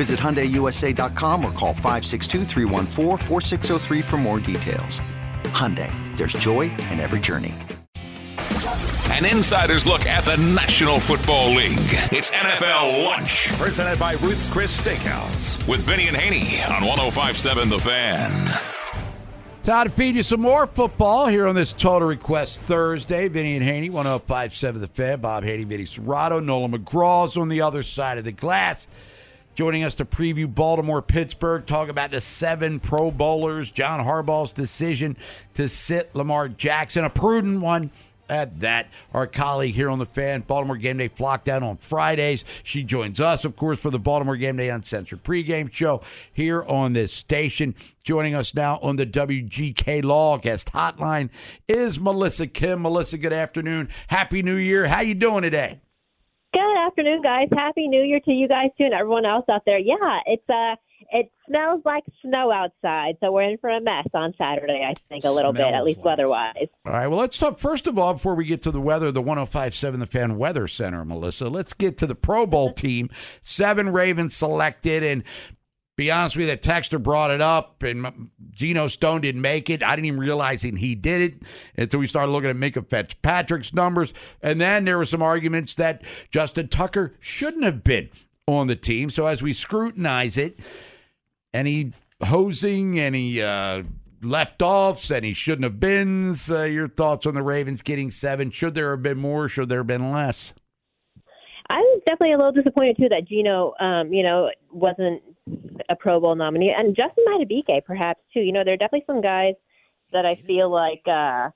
Visit HyundaiUSA.com or call 562 for more details. Hyundai, there's joy in every journey. An insider's look at the National Football League. It's NFL Lunch. Presented by Ruth's Chris Steakhouse. With Vinny and Haney on 1057 The Fan. Time to feed you some more football here on this Total Request Thursday. Vinny and Haney, 1057 The Fan. Bob Haney, Vinny Cerrato, Nolan McGraw's on the other side of the glass joining us to preview Baltimore Pittsburgh, talk about the seven Pro Bowlers, John Harbaugh's decision to sit Lamar Jackson, a prudent one at that. Our colleague here on the fan, Baltimore Game Day flock down on Fridays. She joins us, of course, for the Baltimore Game Day Uncensored pregame show here on this station. Joining us now on the WGK Law guest hotline is Melissa Kim. Melissa, good afternoon. Happy New Year. How you doing today? Afternoon, guys. Happy New Year to you guys too, and everyone else out there. Yeah, it's uh it smells like snow outside, so we're in for a mess on Saturday. I think a little bit, at least like. weather-wise. All right. Well, let's talk first of all before we get to the weather. The 105.7 The Fan Weather Center, Melissa. Let's get to the Pro Bowl team. Seven Ravens selected, and be honest with you, the texter brought it up, and Geno Stone didn't make it. I didn't even realize he did it until we started looking at Minkah Fitzpatrick's numbers. And then there were some arguments that Justin Tucker shouldn't have been on the team. So as we scrutinize it, any hosing, any uh, left offs, any shouldn't have been. Uh, your thoughts on the Ravens getting seven? Should there have been more? Should there have been less? I was definitely a little disappointed too that Geno, um, you know, wasn't a Pro Bowl nominee, and Justin Madubuike perhaps too. You know, there are definitely some guys that I feel like uh,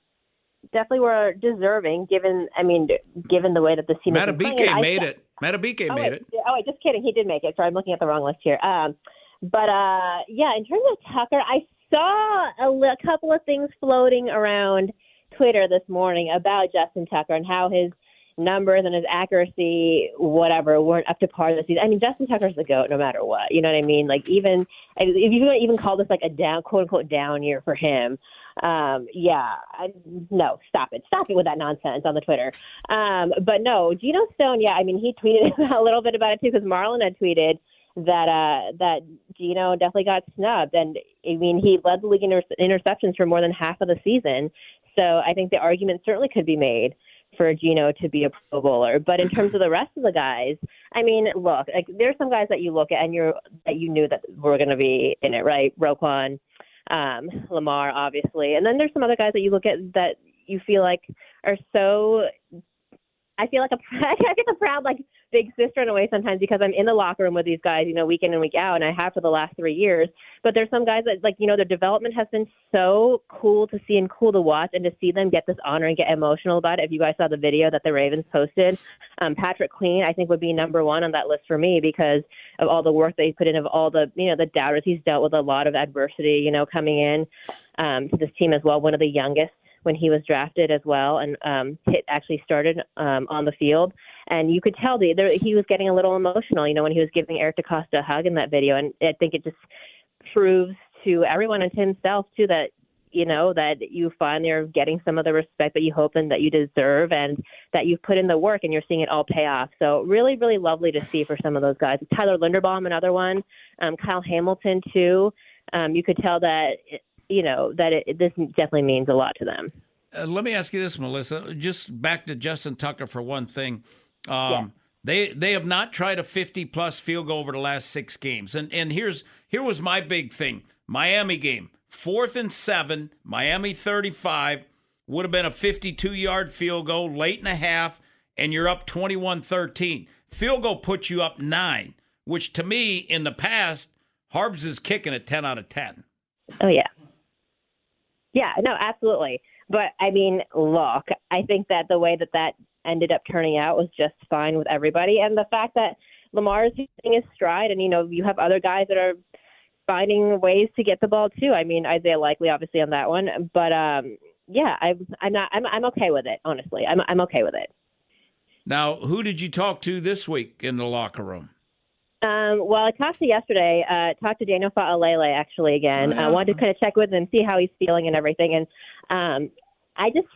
definitely were deserving, given I mean, given the way that the team Madubuike made I, it. Madubuike oh, made wait, it. Oh, wait, just kidding. He did make it. Sorry, I'm looking at the wrong list here. Um, but uh, yeah, in terms of Tucker, I saw a, a couple of things floating around Twitter this morning about Justin Tucker and how his numbers and his accuracy, whatever, weren't up to par this season. I mean, Justin Tucker's the goat no matter what. You know what I mean? Like even if you even call this like a down, quote unquote, down year for him. Um, yeah, I, no, stop it, stop it with that nonsense on the Twitter. Um, but no, Geno Stone, yeah, I mean, he tweeted a little bit about it too because Marlon had tweeted that uh that Geno definitely got snubbed and I mean he led the league in inter- interceptions for more than half of the season. So I think the argument certainly could be made for Geno to be a Pro Bowler. But in terms of the rest of the guys, I mean, look, like there's some guys that you look at and you're that you knew that were going to be in it, right? Roquan, um, Lamar, obviously, and then there's some other guys that you look at that you feel like are so I feel like a I get the proud like big sister in a way sometimes because I'm in the locker room with these guys, you know, week in and week out, and I have for the last three years. But there's some guys that like you know their development has been so cool to see and cool to watch, and to see them get this honor and get emotional about it. If you guys saw the video that the Ravens posted, um, Patrick Queen I think would be number one on that list for me because of all the work they put in, of all the you know the doubters. He's dealt with a lot of adversity, you know, coming in um, to this team as well. One of the youngest when he was drafted as well, and um, Pitt actually started um, on the field, and you could tell the, he was getting a little emotional, you know, when he was giving Eric DeCosta a hug in that video, and I think it just proves to everyone and to himself too that you know that you finally are getting some of the respect that you hope and that you deserve, and that you've put in the work, and you're seeing it all pay off. So really, really lovely to see for some of those guys. Tyler Linderbaum, another one, um, Kyle Hamilton too. Um, you could tell that you know that it, this definitely means a lot to them. Uh, let me ask you this, Melissa. Just back to Justin Tucker for one thing. Um, yeah. They they have not tried a 50 plus field goal over the last six games. And and here's here was my big thing. Miami game, fourth and seven, Miami 35 would have been a 52 yard field goal late in the half, and you're up 21 13. Field goal puts you up nine, which to me in the past, Harbs is kicking a 10 out of 10. Oh yeah, yeah, no, absolutely. But I mean, look, I think that the way that that ended up turning out was just fine with everybody, and the fact that Lamar is hitting his stride, and you know, you have other guys that are finding ways to get the ball too. I mean, Isaiah Likely obviously on that one, but um, yeah, I'm I'm not I'm I'm okay with it. Honestly, I'm I'm okay with it. Now, who did you talk to this week in the locker room? Um, well, I talked to yesterday. Uh, talked to Daniel Faalele actually again. I uh, wanted to kind of check with him, and see how he's feeling and everything. And um, I just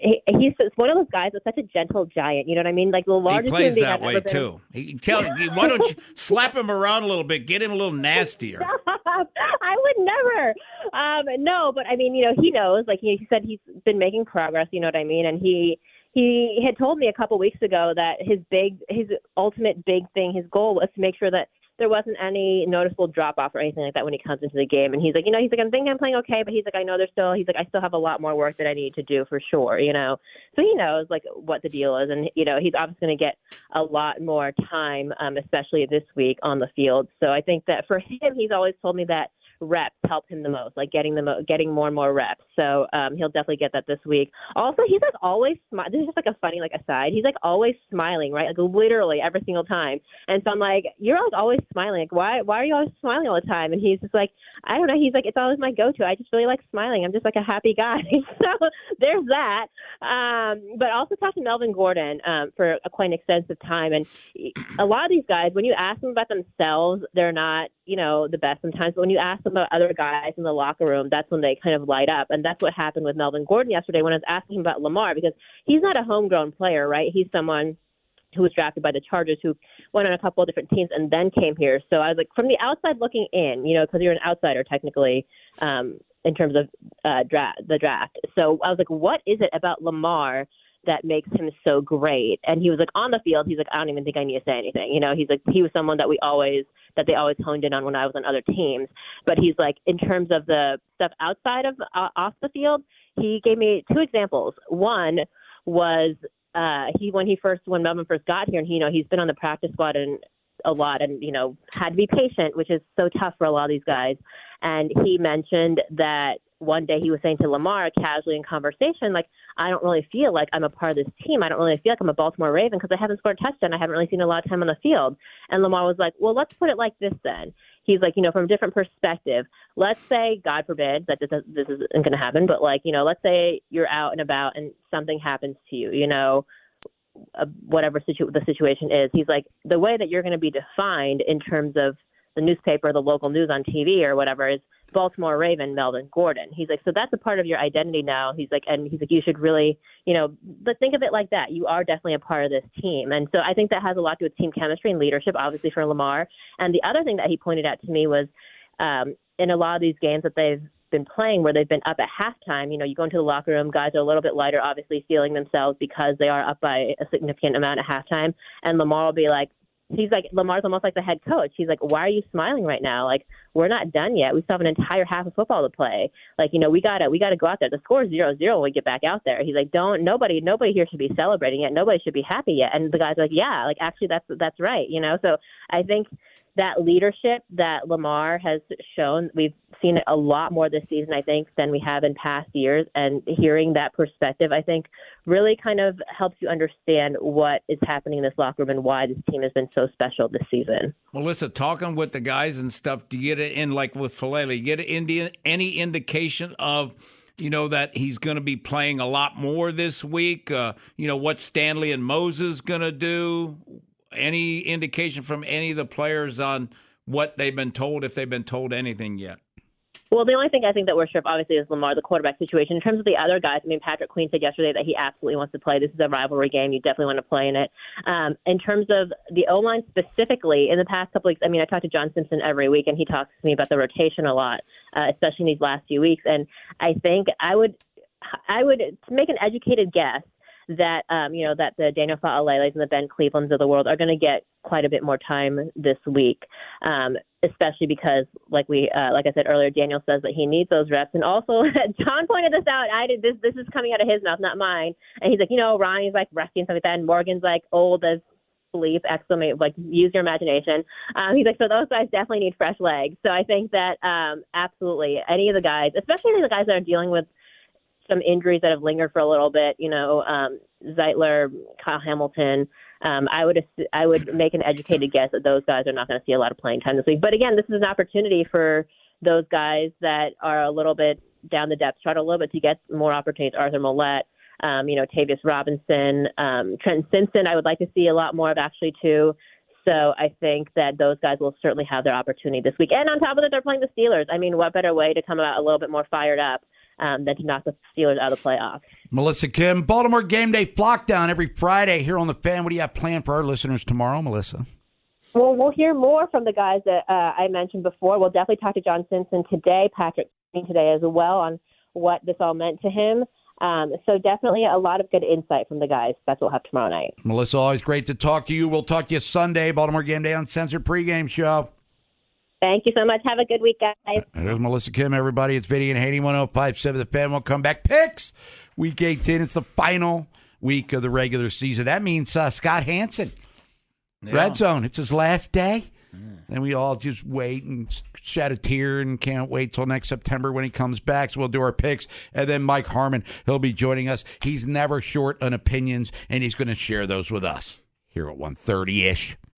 he, he's one of those guys that's such a gentle giant. You know what I mean? Like the largest. He plays that way too. He tell why don't you slap him around a little bit, get him a little nastier. I would never. Um, no, but I mean, you know, he knows. Like he, he said, he's been making progress. You know what I mean? And he he had told me a couple weeks ago that his big his ultimate big thing his goal was to make sure that there wasn't any noticeable drop off or anything like that when he comes into the game. And he's like you know he's like i'm thinking i'm playing okay but he's like i know there's still he's like i still have a lot more work that i need to do for sure you know? So he knows like what the deal is. And you know he's obviously going to get a lot more time um especially this week on the field. So i think that for him he's always told me that reps help him the most, like getting the mo- getting more and more reps. So um, he'll definitely get that this week. Also, he's like always smiling. This is just like a funny like aside. He's like always smiling, right? Like literally every single time. And so I'm like, you're like always smiling. Like why why are you always smiling all the time? And he's just like, I don't know. He's like, it's always my go-to. I just really like smiling. I'm just like a happy guy. so there's that. Um, but also talked to Melvin Gordon um, for a quite an extensive time, and a lot of these guys, when you ask them about themselves, they're not you know the best sometimes. But when you ask them about other guys in the locker room, that's when they kind of light up. And that's what happened with Melvin Gordon yesterday when I was asking him about Lamar because he's not a homegrown player, right? He's someone who was drafted by the Chargers, who went on a couple of different teams and then came here. So I was like, from the outside looking in, you know, because you're an outsider technically um, in terms of uh, draft the draft. So I was like, what is it about Lamar that makes him so great. And he was like on the field, he's like, I don't even think I need to say anything. You know, he's like he was someone that we always that they always honed in on when I was on other teams. But he's like in terms of the stuff outside of uh, off the field, he gave me two examples. One was uh he when he first when Melvin first got here and he, you know he's been on the practice squad and a lot and you know had to be patient which is so tough for a lot of these guys and he mentioned that one day he was saying to Lamar casually in conversation, like, I don't really feel like I'm a part of this team. I don't really feel like I'm a Baltimore Raven because I haven't scored a touchdown. I haven't really seen a lot of time on the field. And Lamar was like, well, let's put it like this then. He's like, you know, from a different perspective, let's say, God forbid, that this, this isn't going to happen, but like, you know, let's say you're out and about and something happens to you, you know, uh, whatever situ- the situation is. He's like, the way that you're going to be defined in terms of the newspaper, the local news on TV or whatever is Baltimore Raven Melvin Gordon. He's like, so that's a part of your identity now. He's like, and he's like, you should really, you know, but think of it like that. You are definitely a part of this team. And so I think that has a lot to do with team chemistry and leadership, obviously for Lamar. And the other thing that he pointed out to me was um, in a lot of these games that they've been playing where they've been up at halftime, you know, you go into the locker room, guys are a little bit lighter, obviously feeling themselves because they are up by a significant amount at halftime. And Lamar will be like, he's like Lamar's almost like the head coach. He's like, why are you smiling right now? Like we're not done yet. We still have an entire half of football to play. Like you know we gotta we gotta go out there. The score is zero zero when we get back out there. He's like, don't nobody nobody here should be celebrating yet. Nobody should be happy yet. And the guys like, yeah, like actually that's that's right. You know. So I think that leadership that Lamar has shown, we've seen it a lot more this season, I think, than we have in past years. And hearing that perspective, I think, really kind of helps you understand what is happening in this locker room and why this team has been so special this season. Melissa, talking with the guys and stuff, do you get it in like with Faalele, get Indian any indication of you know that he's going to be playing a lot more this week. Uh, you know what Stanley and Moses going to do any indication from any of the players on what they've been told, if they've been told anything yet? Well, the only thing I think that we're sure of, obviously, is Lamar, the quarterback situation. In terms of the other guys, I mean, Patrick Queen said yesterday that he absolutely wants to play. This is a rivalry game. You definitely want to play in it. Um, in terms of the O line specifically, in the past couple weeks, I mean, I talk to John Simpson every week, and he talks to me about the rotation a lot, uh, especially in these last few weeks. And I think I would, I would make an educated guess that um, you know that the Daniel Faaleles and the Ben Clevelands of the world are going to get quite a bit more time this week, um, especially because, like we, uh, like I said earlier, Daniel says that he needs those reps, and also John pointed this out. I did this. This is coming out of his mouth, not mine. And he's like, you know, Ronnie's like rusty and stuff like that, and Morgan's like old as sleep exclamate like use your imagination um, he's like so those guys definitely need fresh legs so i think that um absolutely any of the guys especially the guys that are dealing with some injuries that have lingered for a little bit you know um zeitler kyle hamilton um i would i would make an educated guess that those guys are not going to see a lot of playing time this week but again this is an opportunity for those guys that are a little bit down the depth chart a little bit to get more opportunities arthur Maulet um, you know, Tavius Robinson, um, Trent Simpson, I would like to see a lot more of actually too. So I think that those guys will certainly have their opportunity this week. And on top of that, they're playing the Steelers. I mean, what better way to come out a little bit more fired up um, than to knock the Steelers out of the playoffs? Melissa Kim, Baltimore Game Day Flock Down every Friday here on the Fan. What do you have planned for our listeners tomorrow, Melissa? Well, we'll hear more from the guys that uh, I mentioned before. We'll definitely talk to John Simpson today, Patrick today as well, on what this all meant to him. Um, so definitely a lot of good insight from the guys. That's what we'll have tomorrow night. Melissa, always great to talk to you. We'll talk to you Sunday, Baltimore Game Day Uncensored pregame show. Thank you so much. Have a good week, guys. There's Melissa Kim, everybody. It's Vinny and Haney, 1057 The Fan. We'll come back. Picks, week 18. It's the final week of the regular season. That means uh, Scott Hanson, yeah. Red Zone. It's his last day. And we all just wait and shed a tear and can't wait till next September when he comes back. So we'll do our picks. And then Mike Harmon, he'll be joining us. He's never short on opinions, and he's going to share those with us here at 130 ish.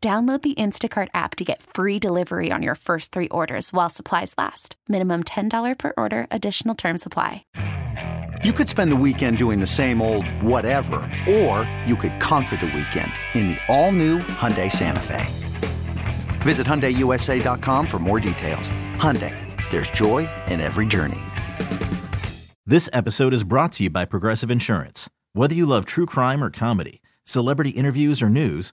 Download the Instacart app to get free delivery on your first three orders while supplies last. Minimum $10 per order, additional term supply. You could spend the weekend doing the same old whatever, or you could conquer the weekend in the all new Hyundai Santa Fe. Visit HyundaiUSA.com for more details. Hyundai, there's joy in every journey. This episode is brought to you by Progressive Insurance. Whether you love true crime or comedy, celebrity interviews or news,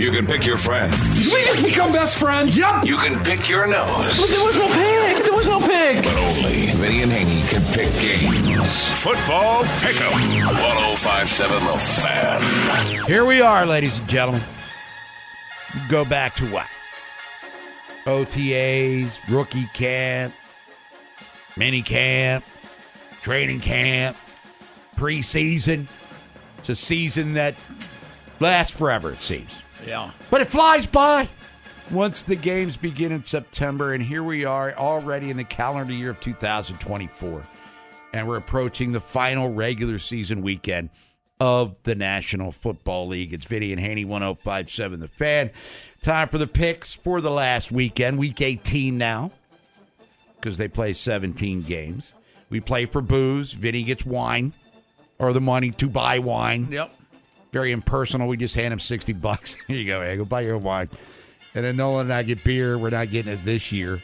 You can pick your friends. Did we just become best friends? Yep. You can pick your nose. But there was no pig. There was no pig. But only Vinny and Haney can pick games. Football Pick'em. 1057 The Fan. Here we are, ladies and gentlemen. Go back to what? OTAs, rookie camp, mini camp, training camp, preseason. It's a season that lasts forever, it seems. Yeah. But it flies by once the games begin in September. And here we are already in the calendar year of 2024. And we're approaching the final regular season weekend of the National Football League. It's Vinny and Haney 1057 The Fan. Time for the picks for the last weekend, week 18 now, because they play 17 games. We play for booze. Vinny gets wine or the money to buy wine. Yep very impersonal. We just hand him 60 bucks. Here you go. Hey, go buy your wine. And then Nolan and I get beer. We're not getting it this year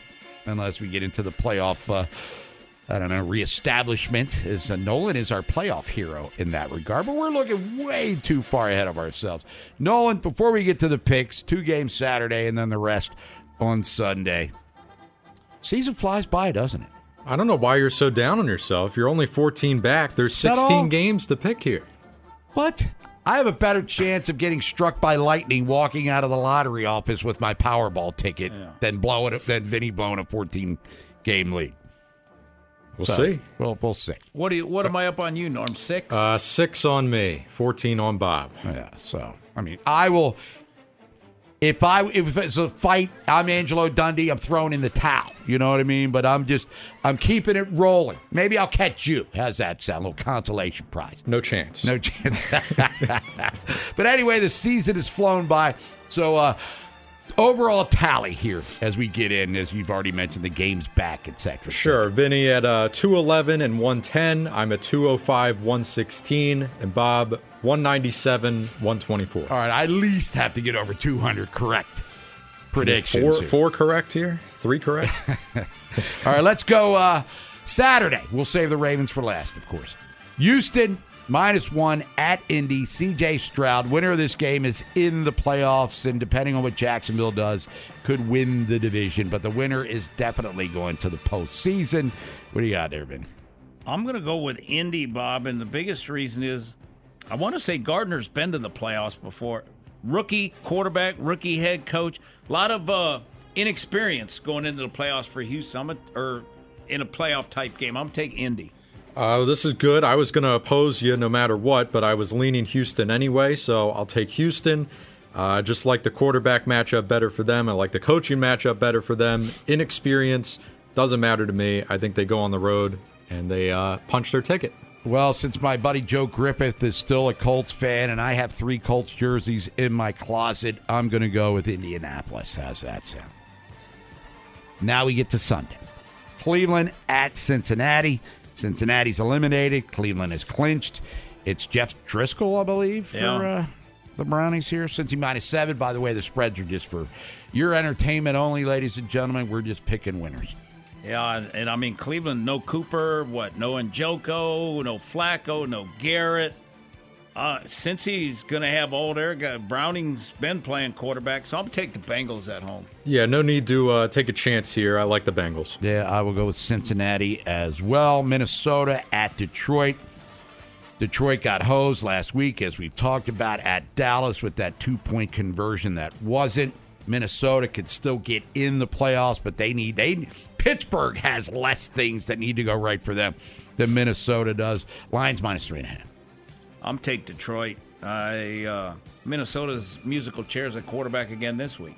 unless we get into the playoff, uh, I don't know, reestablishment. Is uh, Nolan is our playoff hero in that regard. But we're looking way too far ahead of ourselves. Nolan, before we get to the picks, two games Saturday and then the rest on Sunday. Season flies by, doesn't it? I don't know why you're so down on yourself. You're only 14 back. There's 16 games to pick here. What? I have a better chance of getting struck by lightning walking out of the lottery office with my Powerball ticket yeah. than blowing it than Vinny blowing a 14 game lead. We'll so, see. Well, we'll see. What do you, What am I up on you, Norm? Six. Uh, six on me. Fourteen on Bob. Yeah. So I mean, I will. If I if it's a fight, I'm Angelo Dundee. I'm throwing in the towel. You know what I mean? But I'm just I'm keeping it rolling. Maybe I'll catch you. How's that sound? A little consolation prize. No chance. No chance. but anyway, the season has flown by. So uh overall tally here as we get in, as you've already mentioned, the game's back, etc. Sure. Vinny at uh, 211 and 110. I'm at 205, 116. And Bob, 197, 124. All right, I at least have to get over 200 correct predictions. Four, four correct here? Three correct? All right, let's go uh, Saturday. We'll save the Ravens for last, of course. Houston minus one at Indy. CJ Stroud, winner of this game, is in the playoffs, and depending on what Jacksonville does, could win the division. But the winner is definitely going to the postseason. What do you got there, Vin? I'm going to go with Indy, Bob, and the biggest reason is I want to say Gardner's been to the playoffs before. Rookie quarterback, rookie head coach, a lot of uh, inexperience going into the playoffs for Houston. I'm a, or in a playoff type game. I'm taking Indy. Uh, this is good. I was going to oppose you no matter what, but I was leaning Houston anyway, so I'll take Houston. I uh, just like the quarterback matchup better for them. I like the coaching matchup better for them. Inexperience doesn't matter to me. I think they go on the road and they uh, punch their ticket. Well, since my buddy Joe Griffith is still a Colts fan and I have three Colts jerseys in my closet, I'm going to go with Indianapolis. How's that sound? Now we get to Sunday. Cleveland at Cincinnati. Cincinnati's eliminated. Cleveland is clinched. It's Jeff Driskel, I believe, for Yeah. uh, the Brownies here. Cincy minus seven. By the way, the spreads are just for your entertainment only, ladies and gentlemen. We're just picking winners. Yeah, and, and I mean Cleveland, no Cooper, what? No Njoku, no Flacco, no Garrett. Uh, since he's going to have all their guy, Browning's been playing quarterback, so I'm take the Bengals at home. Yeah, no need to uh, take a chance here. I like the Bengals. Yeah, I will go with Cincinnati as well. Minnesota at Detroit. Detroit got hosed last week, as we've talked about, at Dallas with that two point conversion that wasn't. Minnesota could still get in the playoffs, but they need they Pittsburgh has less things that need to go right for them than Minnesota does. Lions minus three and a half. I'm take Detroit. I uh, Minnesota's musical chairs at quarterback again this week.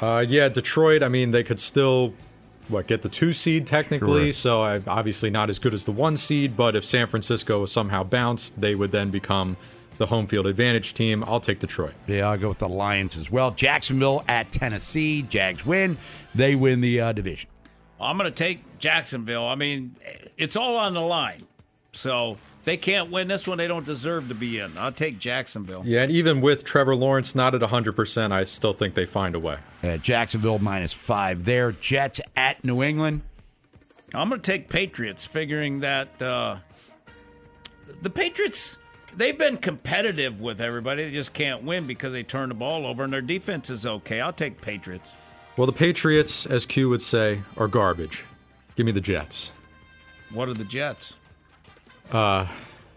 Uh, yeah, Detroit. I mean, they could still what get the two seed technically. Sure. So I, obviously not as good as the one seed. But if San Francisco was somehow bounced, they would then become the home field advantage team. I'll take Detroit. Yeah, I'll go with the Lions as well. Jacksonville at Tennessee. Jags win. They win the uh, division. I'm going to take Jacksonville. I mean, it's all on the line. So if they can't win this one, they don't deserve to be in. I'll take Jacksonville. Yeah, and even with Trevor Lawrence not at 100%, I still think they find a way. Uh, Jacksonville minus five there. Jets at New England. I'm going to take Patriots, figuring that uh, the Patriots they've been competitive with everybody. They just can't win because they turn the ball over, and their defense is okay. I'll take Patriots. Well, the Patriots, as Q would say, are garbage. Give me the Jets. What are the Jets? Uh,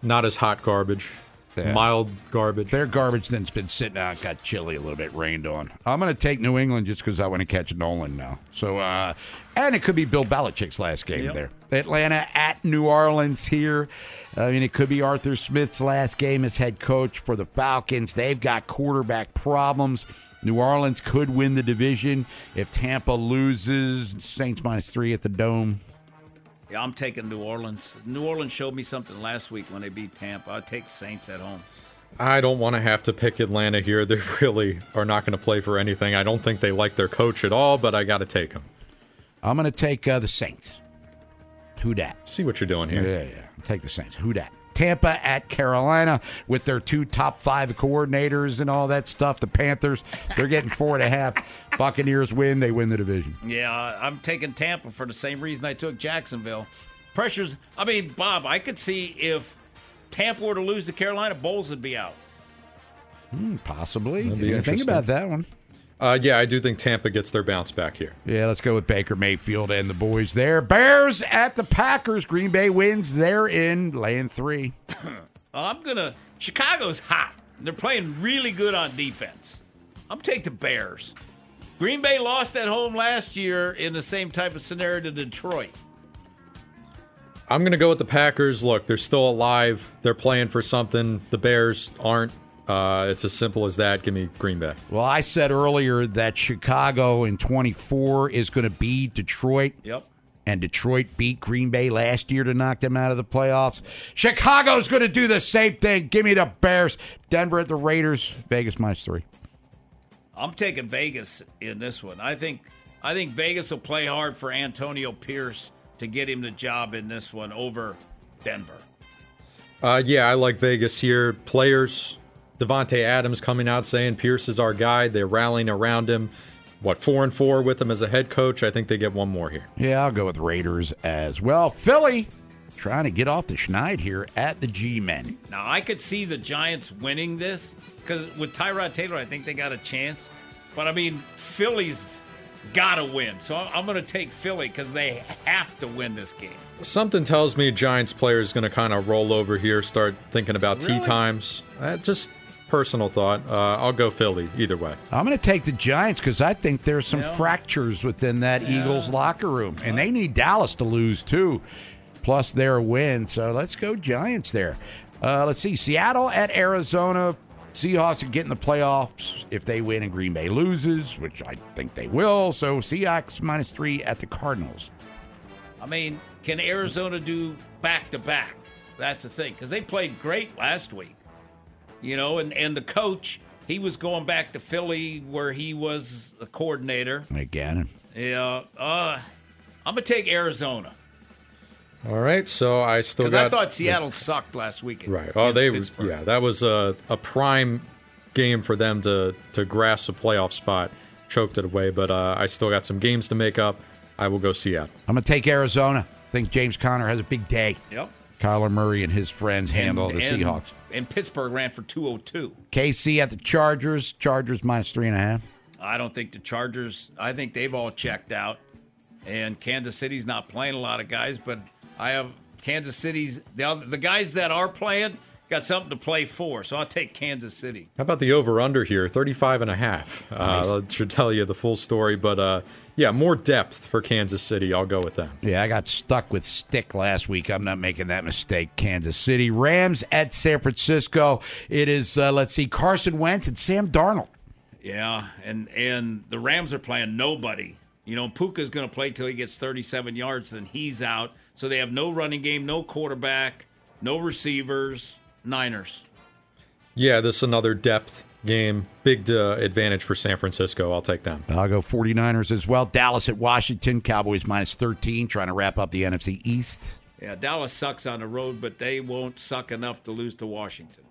not as hot garbage. Yeah. Mild garbage. Their garbage that's been sitting out, got chilly a little bit, rained on. I'm going to take New England just because I want to catch Nolan now. So, uh, and it could be Bill Belichick's last game Yep. there. Atlanta at New Orleans here. I mean, it could be Arthur Smith's last game as head coach for the Falcons. They've got quarterback problems. New Orleans could win the division if Tampa loses. Saints minus three at the Dome. Yeah, I'm taking New Orleans. New Orleans showed me something last week when they beat Tampa. I'll take Saints at home. I don't want to have to pick Atlanta here. They really are not going to play for anything. I don't think they like their coach at all, but I got to take them. I'm going to take uh, the Saints. Who dat? See what you're doing here. Yeah, yeah. Take the Saints. Who dat? Tampa at Carolina with their two top five coordinators and all that stuff. The Panthers, they're getting four and a half. Buccaneers win. They win the division. Yeah, I'm taking Tampa for the same reason I took Jacksonville. Pressures. I mean, Bob, I could see if Tampa were to lose to Carolina, Bowles would be out. Hmm, possibly. That'd Didn't think about that one. Uh, yeah, I do think Tampa gets their bounce back here. Yeah, let's go with Baker Mayfield and the boys there. Bears at the Packers. Green Bay wins. They're in laying three. I'm gonna. Chicago's hot. They're playing really good on defense. I'm take the Bears. Green Bay lost at home last year in the same type of scenario to Detroit. I'm going to go with the Packers. Look, they're still alive. They're playing for something. The Bears aren't. Uh, it's as simple as that. Give me Green Bay. Well, I said earlier that Chicago in 24 is going to beat Detroit. Yep. And Detroit beat Green Bay last year to knock them out of the playoffs. Chicago's going to do the same thing. Give me the Bears. Denver at the Raiders. Vegas minus three. I'm taking Vegas in this one. I think I think Vegas will play hard for Antonio Pierce to get him the job in this one over Denver. Uh, yeah, I like Vegas here. Players, Davante Adams coming out saying Pierce is our guy. They're rallying around him. What four and four with him as a head coach? I think they get one more here. Yeah, I'll go with Raiders as well. Philly trying to get off the schneid here at the G-Men. Now I could see the Giants winning this because with Tyrod Taylor, I think they got a chance. But I mean, Philly's got to win, so I'm going to take Philly because they have to win this game. Something tells me Giants player is going to kind of roll over here, start thinking about Really? tea times. Uh, just personal thought. Uh, I'll go Philly either way. I'm going to take the Giants because I think there's some Yeah. fractures within that Eagles locker room, and they need Dallas to lose too, plus their win. So let's go Giants there. Uh, let's see, Seattle at Arizona. Seahawks are getting the playoffs if they win and Green Bay loses, which I think they will. So Seahawks minus three at the Cardinals. I mean, can Arizona do back to back? That's the thing because they played great last week, you know, and and the coach he was going back to Philly where he was a coordinator. Again, Yeah, uh, I'm gonna take Arizona All right, so I still because got. I thought Seattle sucked last weekend. Right. Oh, they Pittsburgh. yeah, that was a, a prime game for them to to grasp a playoff spot. Choked it away, but uh, I still got some games to make up. I will go Seattle. I'm going to take Arizona. I think James Conner has a big day. Yep. Kyler Murray and his friends handle And- the and- Seahawks. And Pittsburgh ran for 202. KC at the Chargers. Chargers minus three and a half. I don't think the Chargers. I think they've all checked out, and Kansas City's not playing a lot of guys. But I have Kansas City's the other, the guys that are playing got something to play for. So I'll take Kansas City. How about the over under here? 35 and a half. Uh, that should tell you the full story, but uh, yeah, more depth for Kansas City. I'll go with them. Yeah, I got stuck with stick last week. I'm not making that mistake. Kansas City Rams at San Francisco. It is uh, let's see, Carson Wentz and Sam Darnold. Yeah, and and the Rams are playing nobody. You know, Puka's going to play till he gets 37 yards, then he's out. So they have no running game, no quarterback, no receivers. Niners. Yeah, this is another depth game. Big uh, advantage for San Francisco. I'll take them. I'll go 49ers as well. Dallas at Washington. Cowboys minus 13, trying to wrap up the NFC East. Yeah, Dallas sucks on the road, but they won't suck enough to lose to Washington.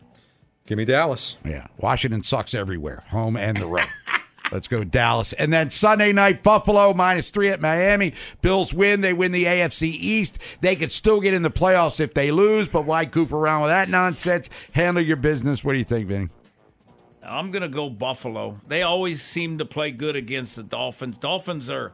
Give me Dallas. Yeah, Washington sucks everywhere, home and the road. Let's go Dallas. And then Sunday night, Buffalo minus three at Miami. Bills win. They win the AFC East. They could still get in the playoffs if they lose, but why goof around with that nonsense? Handle your business. What do you think, Vinny? I'm going to go Buffalo. They always seem to play good against the Dolphins. Dolphins are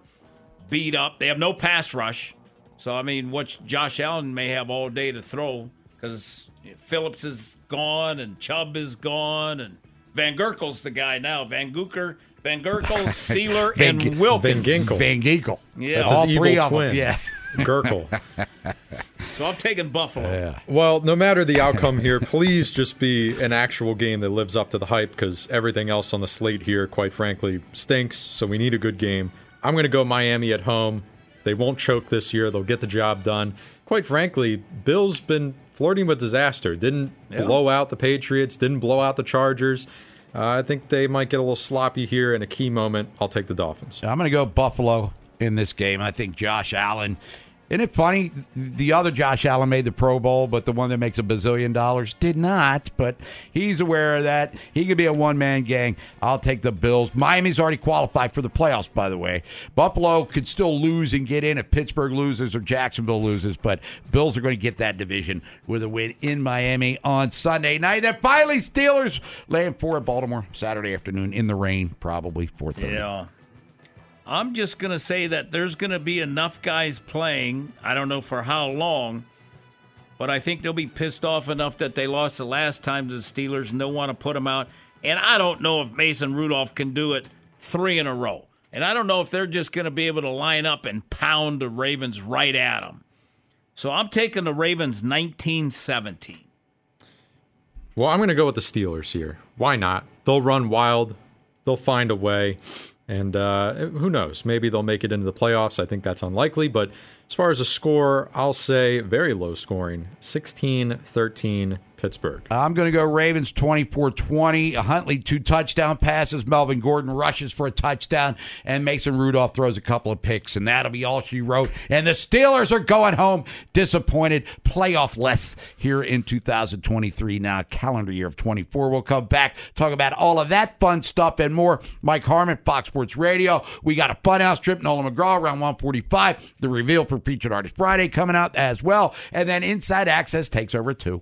beat up. They have no pass rush. So, I mean, what Josh Allen may have all day to throw because Phillips is gone and Chubb is gone and Van Gerkel's the guy now. Van Gooker, Van Gerkel, Sealer, Van and G- Wilkins. Van Ginkel. Van Ginkel. Yeah. That's All his three evil of them, yeah. Gurkel. So I'm taking Buffalo. Well, no matter the outcome here, please just be an actual game that lives up to the hype because everything else on the slate here, quite frankly, stinks. So we need a good game. I'm going to go Miami at home. They won't choke this year. They'll get the job done. Quite frankly, Bill's been flirting with disaster. Didn't Yeah. blow out the Patriots, didn't blow out the Chargers. Uh, I think they might get a little sloppy here in a key moment. I'll take the Dolphins. I'm going to go Buffalo in this game. I think Josh Allen. Isn't it funny? The other Josh Allen made the Pro Bowl, but the one that makes a bazillion dollars did not. But he's aware of that. He could be a one man gang. I'll take the Bills. Miami's already qualified for the playoffs, by the way. Buffalo could still lose and get in if Pittsburgh loses or Jacksonville loses, but Bills are going to get that division with a win in Miami on Sunday night. And finally, Steelers laying four at Baltimore Saturday afternoon in the rain, probably 4:30. Yeah. I'm just going to say that there's going to be enough guys playing. I don't know for how long, but I think they'll be pissed off enough that they lost the last time to the Steelers and they'll want to put them out. And I don't know if Mason Rudolph can do it three in a row. And I don't know if they're just going to be able to line up and pound the Ravens right at them. So I'm taking the Ravens 19 17. Well, I'm going to go with the Steelers here. Why not? They'll run wild. They'll find a way. And uh, who knows? Maybe they'll make it into the playoffs. I think that's unlikely. But as far as a score, I'll say very low scoring 16 13 Pittsburgh. I'm going to go Ravens 24 20. Huntley, two touchdown passes. Melvin Gordon rushes for a touchdown. And Mason Rudolph throws a couple of picks. And that'll be all she wrote. And the Steelers are going home disappointed. Playoff less here in 2023. Now, calendar year of 24. We'll come back, talk about all of that fun stuff and more. Mike Harmon, Fox Sports Radio. We got a funhouse trip. Nolan McGraw around 145. The reveal for Featured Artist Friday coming out as well. And then Inside Access takes over too.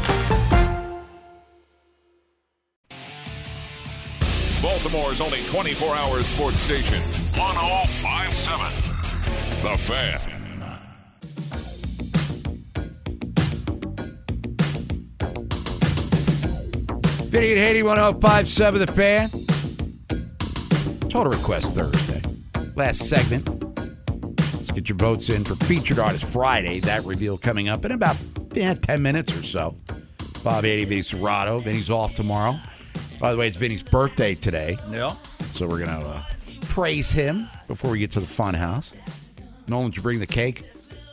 Baltimore's only 24 hour sports station. 1057. The Fan. Vinny and Haney 1057 The Fan. Total Request Thursday. Last segment. Let's get your votes in for Featured Artist Friday. That reveal coming up in about yeah, 10 minutes or so. Bob Haney, Vinny Cerrato. Vinny's off tomorrow. By the way, it's Vinny's birthday today. Yeah. So we're going to uh, praise him before we get to the fun house. Nolan, did you bring the cake?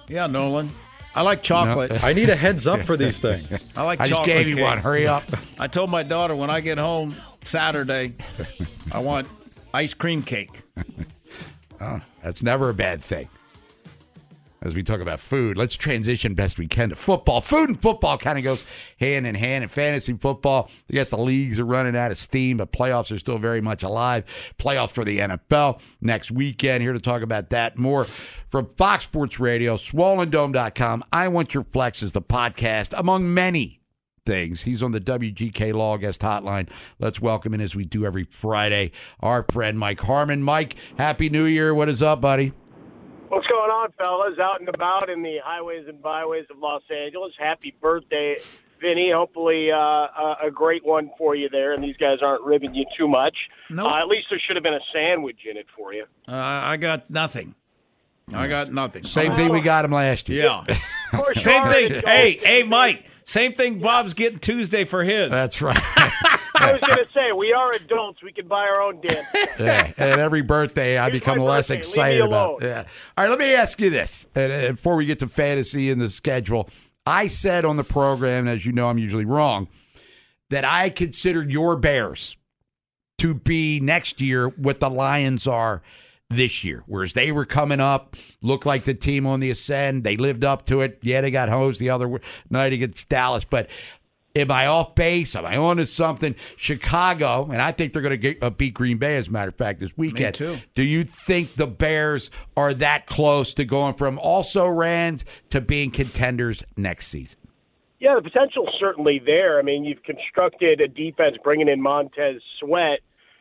Yeah, Nolan. I like chocolate. I need a heads up for these things. I like I just chocolate gave you cake. one. Hurry up. I told my daughter when I get home Saturday, I want ice cream cake. Oh, that's never a bad thing. As we talk about food, let's transition best we can to football. Food and football kind of goes hand in hand in fantasy football. I guess the leagues are running out of steam, but playoffs are still very much alive. Playoffs for the NFL next weekend. Here to talk about that more from Fox Sports Radio, swollendome.com. I Want Your Flex is the podcast, among many things. He's on the WGK Law Guest Hotline. Let's welcome in, as we do every Friday, our friend Mike Harmon. Mike, Happy New Year. What is up, buddy? What's going on, fellas? Out and about in the highways and byways of Los Angeles. Happy birthday, Vinny. Hopefully, uh, a, a great one for you there, and these guys aren't ribbing you too much. Nope. Uh, at least there should have been a sandwich in it for you. Uh, I got nothing. I got nothing. Same thing we got him last year. Yeah. Of course, you Same thing. Hey, hey, Mike. Same thing. Bob's getting Tuesday for his. That's right. I was going to say, we are adults. We can buy our own damn stuff. yeah. And every birthday, I Here's become less birthday. Excited about. Yeah. All right. Let me ask you this, and, and before we get to fantasy and the schedule, I said on the program, as you know, I'm usually wrong, that I considered your Bears to be next year what the Lions are this year. Whereas they were coming up, looked like the team on the ascend. They lived up to it. Yeah, they got hosed the other night against Dallas, but. Am I off base? Am I on to something? Chicago, and I think they're going to uh, beat Green Bay, as a matter of fact, this weekend. too. Do you think the Bears are that close to going from also rans to being contenders next season? Yeah, the potential's certainly there. I mean, you've constructed a defense bringing in Montez Sweat,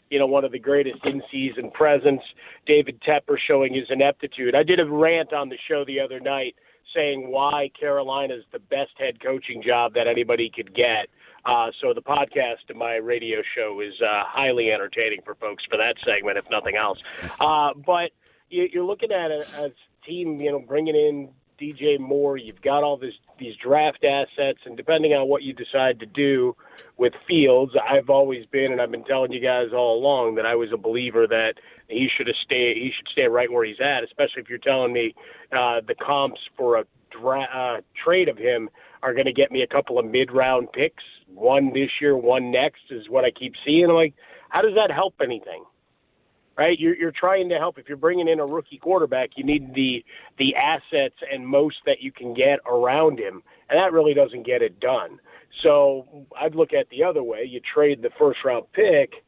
you know, one of the greatest in-season presence. David Tepper showing his ineptitude. I did a rant on the show the other night saying why Carolina's the best head coaching job that anybody could get. Uh, so the podcast to my radio show is uh, highly entertaining for folks for that segment, if nothing else. Uh, but you, you're looking at a, a team, you know, bringing in DJ Moore. You've got all this these draft assets, and depending on what you decide to do with Fields, I've always been, and I've been telling you guys all along that I was a believer that he should have stay he should stay right where he's at. Especially if you're telling me uh, the comps for a dra- uh, trade of him are going to get me a couple of mid-round picks, one this year, one next, is what I keep seeing. I'm like, how does that help anything? Right? You're, you're trying to help. If you're bringing in a rookie quarterback, you need the the assets and most that you can get around him, and that really doesn't get it done. So I'd look at the other way. You trade the first round pick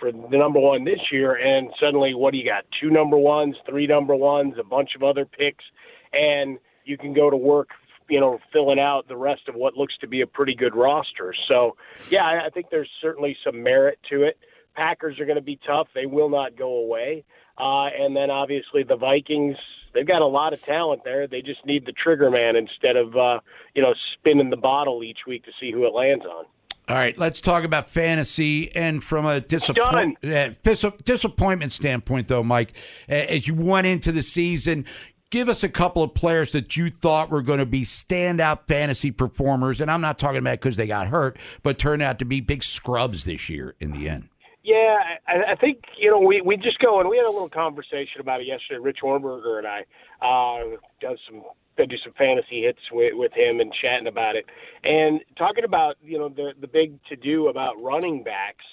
for the number one this year, and suddenly, what do you got? Two number ones, three number ones, a bunch of other picks, and you can go to work, you know, filling out the rest of what looks to be a pretty good roster. So, yeah, I, I think there's certainly some merit to it. Packers are going to be tough; they will not go away. Uh, and then obviously the Vikings, they've got a lot of talent there. They just need the trigger man instead of uh, you know spinning the bottle each week to see who it lands on. All right, let's talk about fantasy and from a disappoint, uh, dis- disappointment standpoint, though, Mike. As you went into the season, give us a couple of players that you thought were going to be standout fantasy performers, and I'm not talking about because they got hurt, but turned out to be big scrubs this year in the end. Yeah, I, I think you know we we just go and we had a little conversation about it yesterday. Rich Hornberger and I uh, does some I do some fantasy hits with, with him and chatting about it, and talking about you know the the big to do about running backs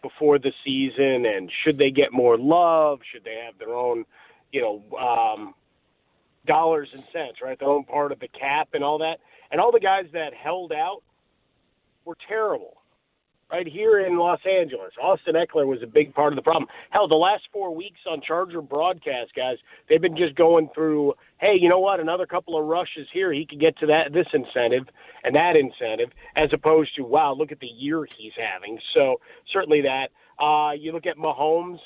before the season and should they get more love? Should they have their own you know um, dollars and cents, right? Their own part of the cap and all that, and all the guys that held out were terrible right here in Los Angeles. Austin Ekeler was a big part of the problem. Hell, the last four weeks on Charger broadcast, guys, they've been just going through, hey, you know what? Another couple of rushes here, he could get to that this incentive and that incentive, as opposed to, wow, look at the year he's having. So certainly that. Uh, you look at Mahomes.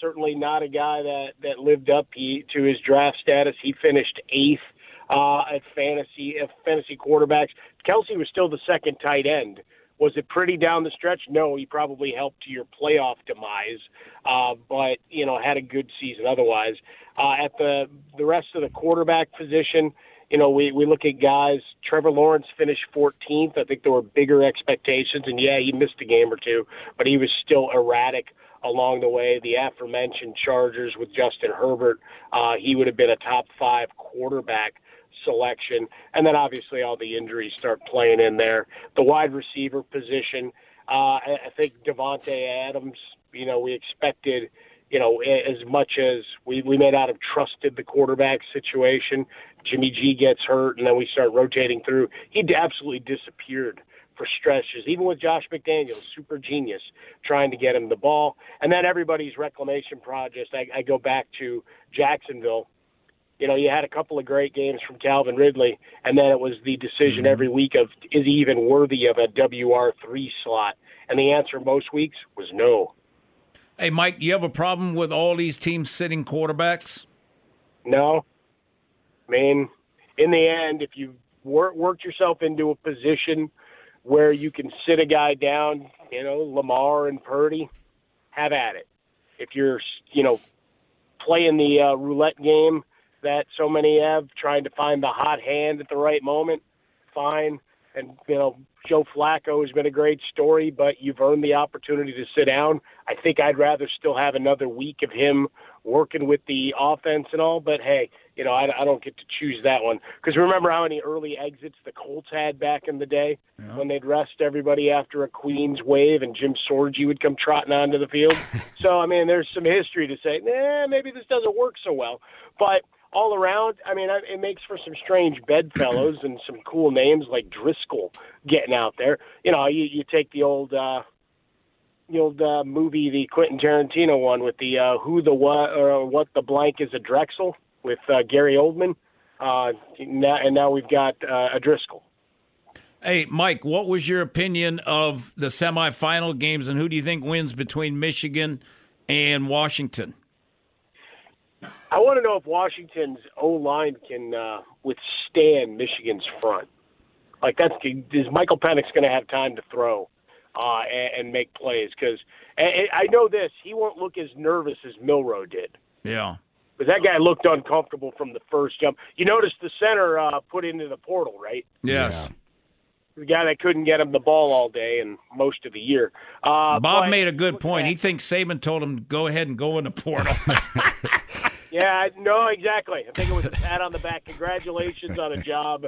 Certainly not a guy that that lived up he, to his draft status. He finished eighth uh, at fantasy at fantasy quarterbacks. Kelce was still the second tight end. Was it pretty down the stretch? No, he probably helped to your playoff demise, uh, but you know had a good season otherwise. Uh, at the the rest of the quarterback position, you know we we look at guys. Trevor Lawrence finished 14th. I think there were bigger expectations, and yeah, he missed a game or two, but he was still erratic along the way. The aforementioned Chargers with Justin Herbert, uh, he would have been a top five quarterback selection. And then obviously all the injuries start playing in there. The wide receiver position, uh, I think Davante Adams, you know, we expected, you know, as much as we, we may not have trusted the quarterback situation. Jimmy G gets hurt, and then we start rotating through. He absolutely disappeared for stretches, even with Josh McDaniels, super genius, trying to get him the ball. And then everybody's reclamation project. I, I go back to Jacksonville you know, you had a couple of great games from Calvin Ridley, and then it was the decision every week of is he even worthy of a WR three slot? And the answer most weeks was no. Hey, Mike, you have a problem with all these teams sitting quarterbacks? No. I mean, in the end, if you work, worked yourself into a position where you can sit a guy down, you know, Lamar and Purdy, have at it. If you're, you know, playing the uh, roulette game that so many have, trying to find the hot hand at the right moment, fine. And, you know, Joe Flacco has been a great story, but you've earned the opportunity to sit down. I think I'd rather still have another week of him working with the offense and all, but hey, you know, I, I don't get to choose that one. Because remember how many early exits the Colts had back in the day when they'd rest everybody after a Queen's wave and Jim Sorgi would come trotting onto the field. so, I mean, there's some history to say, nah, maybe this doesn't work so well. But all around, I mean, it makes for some strange bedfellows and some cool names like Driskel getting out there. You know, you, you take the old, uh, the old uh, movie, the Quentin Tarantino one with the uh, who the what or what the blank is a Drexl with uh, Gary Oldman. Uh, now, and now we've got uh, a Driskel. Hey, Mike, what was your opinion of the semifinal games, and who do you think wins between Michigan and Washington? I want to know if Washington's O line can uh, withstand Michigan's front. Like that's is Michael Penix going to have time to throw uh, and, and make plays? Because I know this, he won't look as nervous as Milroe did. Yeah. Because that guy looked uncomfortable from the first jump. You noticed the center uh, put into the portal, right? Yes. The guy that couldn't get him the ball all day and most of the year. Uh, Bob but- made a good point. He thinks Saban told him go ahead and go in the portal. Yeah, no, exactly. I think it was a pat on the back. Congratulations on a job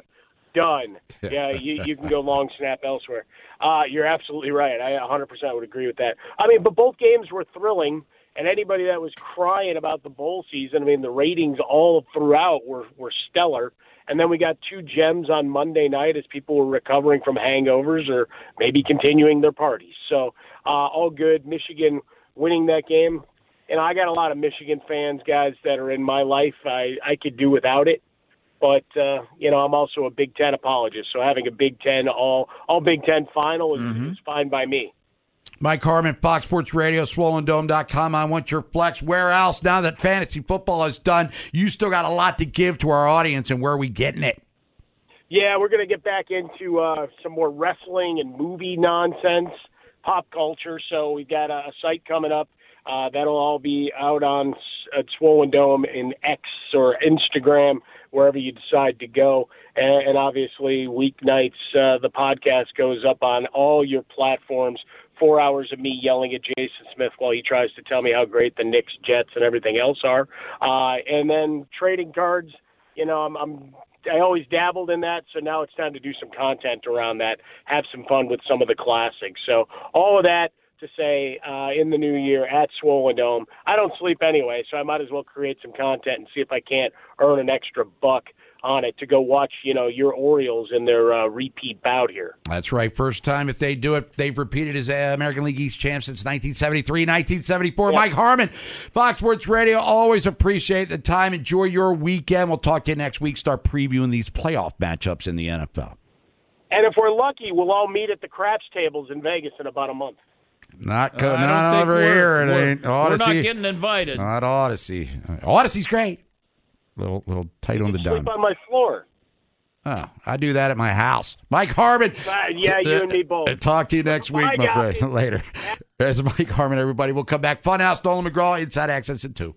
done. Yeah, you, you can go long snap elsewhere. Uh, you're absolutely right. I 100% would agree with that. I mean, but both games were thrilling, and anybody that was crying about the bowl season, I mean, the ratings all throughout were, were stellar. And then we got two gems on Monday night as people were recovering from hangovers or maybe continuing their parties. So, uh, all good. Michigan winning that game. And I got a lot of Michigan fans, guys, that are in my life. I, I could do without it but uh, you know I'm also a Big Ten apologist, so having a Big Ten all all Big Ten final is, Mm-hmm. is fine by me. Mike Harmon, Fox Sports Radio, SwollenDome.com. I want your flex. Where else? Now that fantasy football is done, you still got a lot to give to our audience, and where are we getting it? Yeah, we're going to get back into uh, some more wrestling and movie nonsense, pop culture. So we've got a, a site coming up uh, that'll all be out on at Swollen Dome in X or Instagram, wherever you decide to go. And, and obviously, weeknights uh, the podcast goes up on all your platforms. Four hours of me yelling at Jason Smith while he tries to tell me how great the Knicks, Jets, and everything else are. Uh, and then trading cards. You know, I'm, I'm I always dabbled in that, so now it's time to do some content around that, have some fun with some of the classics. So all of that to say uh, in the new year at Swollen Dome. I don't sleep anyway, so I might as well create some content and see if I can't earn an extra buck on it to go watch, you know, your Orioles in their uh, repeat bout here. That's right. First time if they do it, they've repeated as uh, American League East champs since 1973, 1974. Mike Harmon, Fox Sports Radio. Always appreciate the time. Enjoy your weekend. We'll talk to you next week. Start previewing these playoff matchups in the NFL. And if we're lucky, we'll all meet at the craps tables in Vegas in about a month. Not co- I don't over we're- here. It we're- ain't we're not getting invited. Not Audacy. Audacy's great. Little little tight on the dime. Sleep on my floor. Oh, I do that at my house. Mike Harmon. Uh, yeah, you and me both. Uh, Talk to you next week, Bye, my guys. friend. Later. There's Mike Harmon, everybody. We'll come back. Funhouse, Nolan McGraw, Inside Access at 2.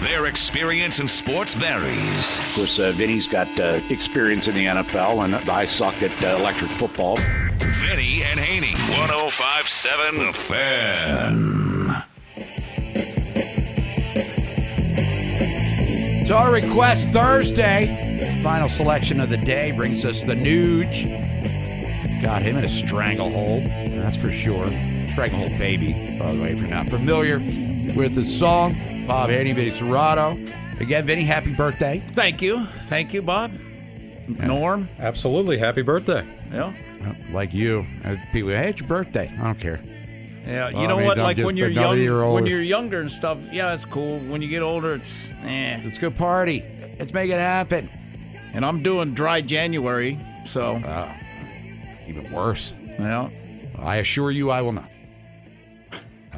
Their experience in sports varies. Of course, uh, Vinny's got uh, experience in the NFL, and I sucked at uh, electric football. Vinny and Haney, 1057 The Fan. So our request Thursday. Final selection of the day brings us the Nuge. Got him in a stranglehold, that's for sure. Stranglehold baby, by the way, if you're not familiar with the song. Bob Haney, Vinny Cerrato. Again, Vinny, happy birthday. Thank you. Thank you, Bob. Norm. Absolutely. Happy birthday. Yeah. Like you. Uh, People, hey, it's your birthday. I don't care. Yeah, you Well, I know mean, what? Like when you're young, year when you're younger and stuff. Yeah, it's cool. When you get older, it's eh. Let's go party. Let's make it happen. And I'm doing dry January, so Even worse. yeah. I assure you, I will not.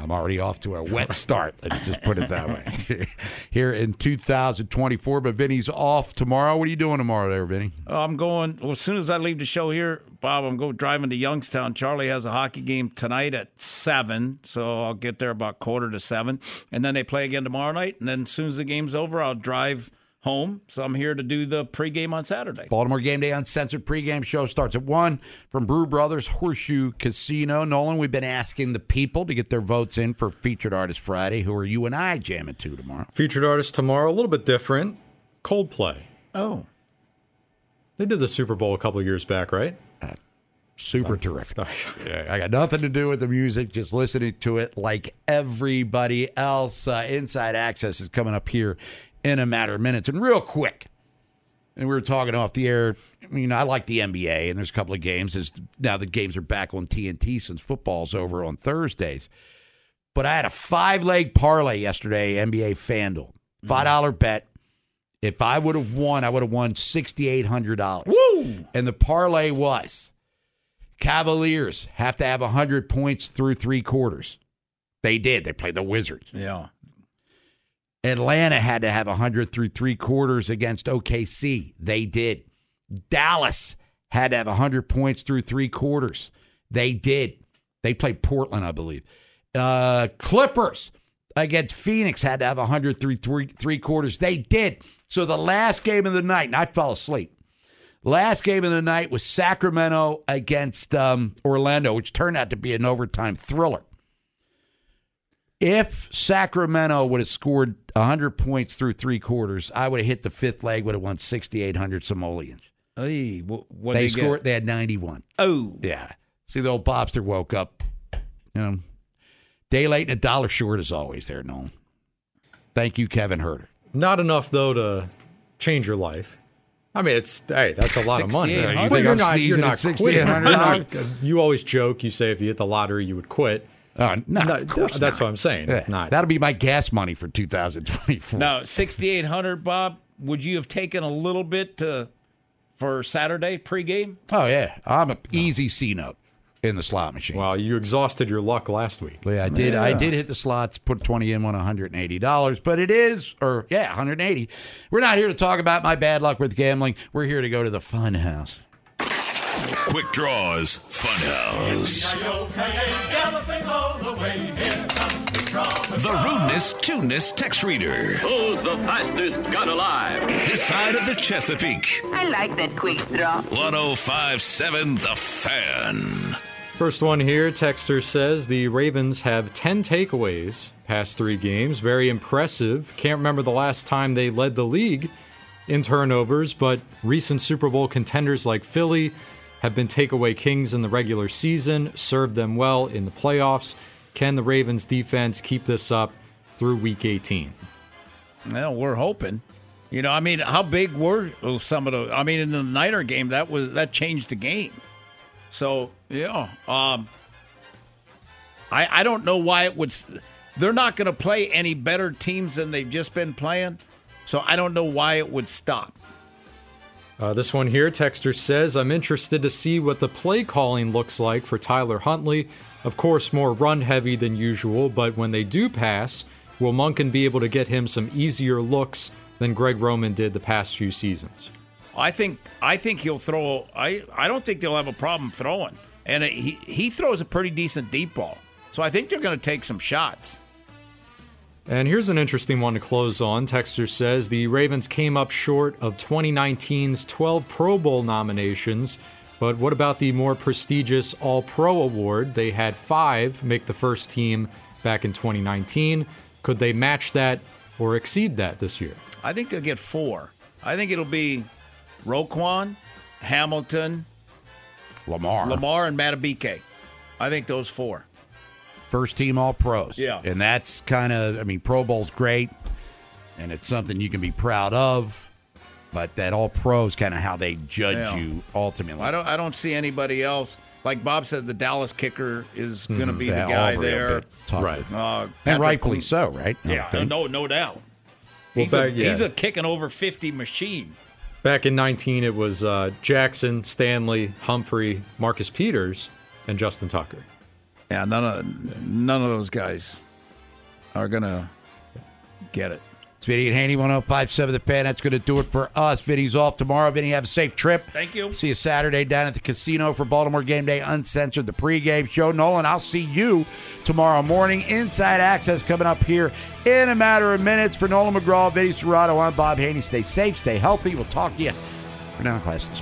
I'm already off to a wet start. Let's just put it that way. Here in 2024, but Vinny's off tomorrow. What are you doing tomorrow, there, Vinny? Oh, I'm going. Well, as soon as I leave the show here, Bob, I'm going driving to Youngstown. Charlie has a hockey game tonight at seven, so I'll get there about quarter to seven, and then they play again tomorrow night. And then as soon as the game's over, I'll drive home. So I'm here to do the pregame on Saturday. Baltimore Game Day Uncensored pregame show starts at 1 from Brew Brothers Horseshoe Casino. Nolan, we've been asking the people to get their votes in for Featured Artist Friday. Who are you and I jamming to tomorrow? Featured artist tomorrow, a little bit different. Coldplay. Oh, They did the Super Bowl a couple of years back, right? Super terrific. I got nothing to do with the music, just listening to it like everybody else. Uh, Inside Access is coming up here in a matter of minutes. And real quick, and we were talking off the air. I mean, I like the NBA, and there's a couple of games. As now the games are back on TNT since football's over on Thursdays. But I had a five leg parlay yesterday, NBA FanDuel, five dollar bet. If I would have won, I would have won sixty eight hundred dollars. Woo! And the parlay was Cavaliers have to have hundred points through three quarters. They did. They played the Wizards. yeah. Atlanta had to have 100 through three quarters against OKC. They did. Dallas had to have 100 points through three quarters. They did. They played Portland, I believe. Uh, Clippers against Phoenix had to have 100 through three, three quarters. They did. So the last game of the night, and I fell asleep. Last game of the night was Sacramento against um, Orlando, which turned out to be an overtime thriller. If Sacramento would have scored 100 points through three quarters, I would have hit the fifth leg, would have won 6,800 simoleons. Hey, what, they they scored. Get? They had 91. Oh, Yeah. See, the old Bobster woke up. You know, day late and a dollar short is always there, Nolan. Thank you, Kevin Herter. Not enough though to change your life. I mean, it's hey, that's a lot of money. $6,800. You You think think you're I'm not, you're not quitting. You're not- You always joke. You say if you hit the lottery, you would quit. Uh, no, No, of course that's not. what I'm saying. Yeah, Not That'll be my gas money for 2024. Now, 6,800, Bob, would you have taken a little bit to, for Saturday pregame? Oh yeah, I'm a easy C note in the slot machine. Well, you exhausted your luck last week. Yeah, I did. I did hit the slots. Put twenty in, won one hundred and eighty dollars. But it is, or yeah, one hundred and eighty. We're not here to talk about my bad luck with gambling. We're here to go to the fun house. Quick Draws Funhouse. The rudeness, tuneness text reader. Who's the fastest gun alive? This side of the Chesapeake. I like that quick draw. 1057 The Fan. First one here, Texter says the Ravens have 10 takeaways past three games. Very impressive. Can't remember the last time they led the league in turnovers, but recent Super Bowl contenders like Philly have been takeaway kings in the regular season, served them well in the playoffs. Can the Ravens defense keep this up through week 18? Well, we're hoping. You know, I mean, how big were some of the? I mean, in the Niner game, that was that changed the game. So yeah, um, I I don't know why it would. They're not going to play any better teams than they've just been playing. So I don't know why it would stop. Uh, this one here, Texter says, I'm interested to see what the play calling looks like for Tyler Huntley. Of course, more run heavy than usual, but when they do pass, will Monken be able to get him some easier looks than Greg Roman did the past few seasons? I think I think he'll throw. I I don't think they'll have a problem throwing, and he he throws a pretty decent deep ball. So I think they're going to take some shots. And here's an interesting one to close on. Texter says the Ravens came up short of 2019's 12 Pro Bowl nominations, but what about the more prestigious All Pro award? They had five make the first team back in 2019. Could they match that or exceed that this year? I think they'll get four. I think it'll be Roquan, Hamilton, Lamar. Lamar, and Madubuike. I think those four. First team All Pros. Yeah. And that's kind of, I mean, Pro Bowl's great, and it's something you can be proud of, but that All Pro is kind of how they judge Yeah. you ultimately. I don't. I don't see anybody else. Like Bob said, the Dallas kicker is going to be the guy Aubrey there. Right. Uh, And rightfully so, right? Yeah, no, no doubt. Well, he's, a, yeah. he's a kicking over fifty machine. Back in 19, it was uh, Jackson, Stanley, Humphrey, Marcus Peters, and Justin Tucker. Yeah, none of none of those guys are gonna get it. It's Vinny and Haney, 1057 The Fan. That's going to do it for us. Vinny's off tomorrow. Vinny, have a safe trip. Thank you. See you Saturday down at the casino for Baltimore Game Day Uncensored, the pregame show. Nolan, I'll see you tomorrow morning. Inside Access coming up here in a matter of minutes. For Nolan McGraw, Vinny Cerrato, I'm Bob Haney. Stay safe, stay healthy. We'll talk to you for now, classes.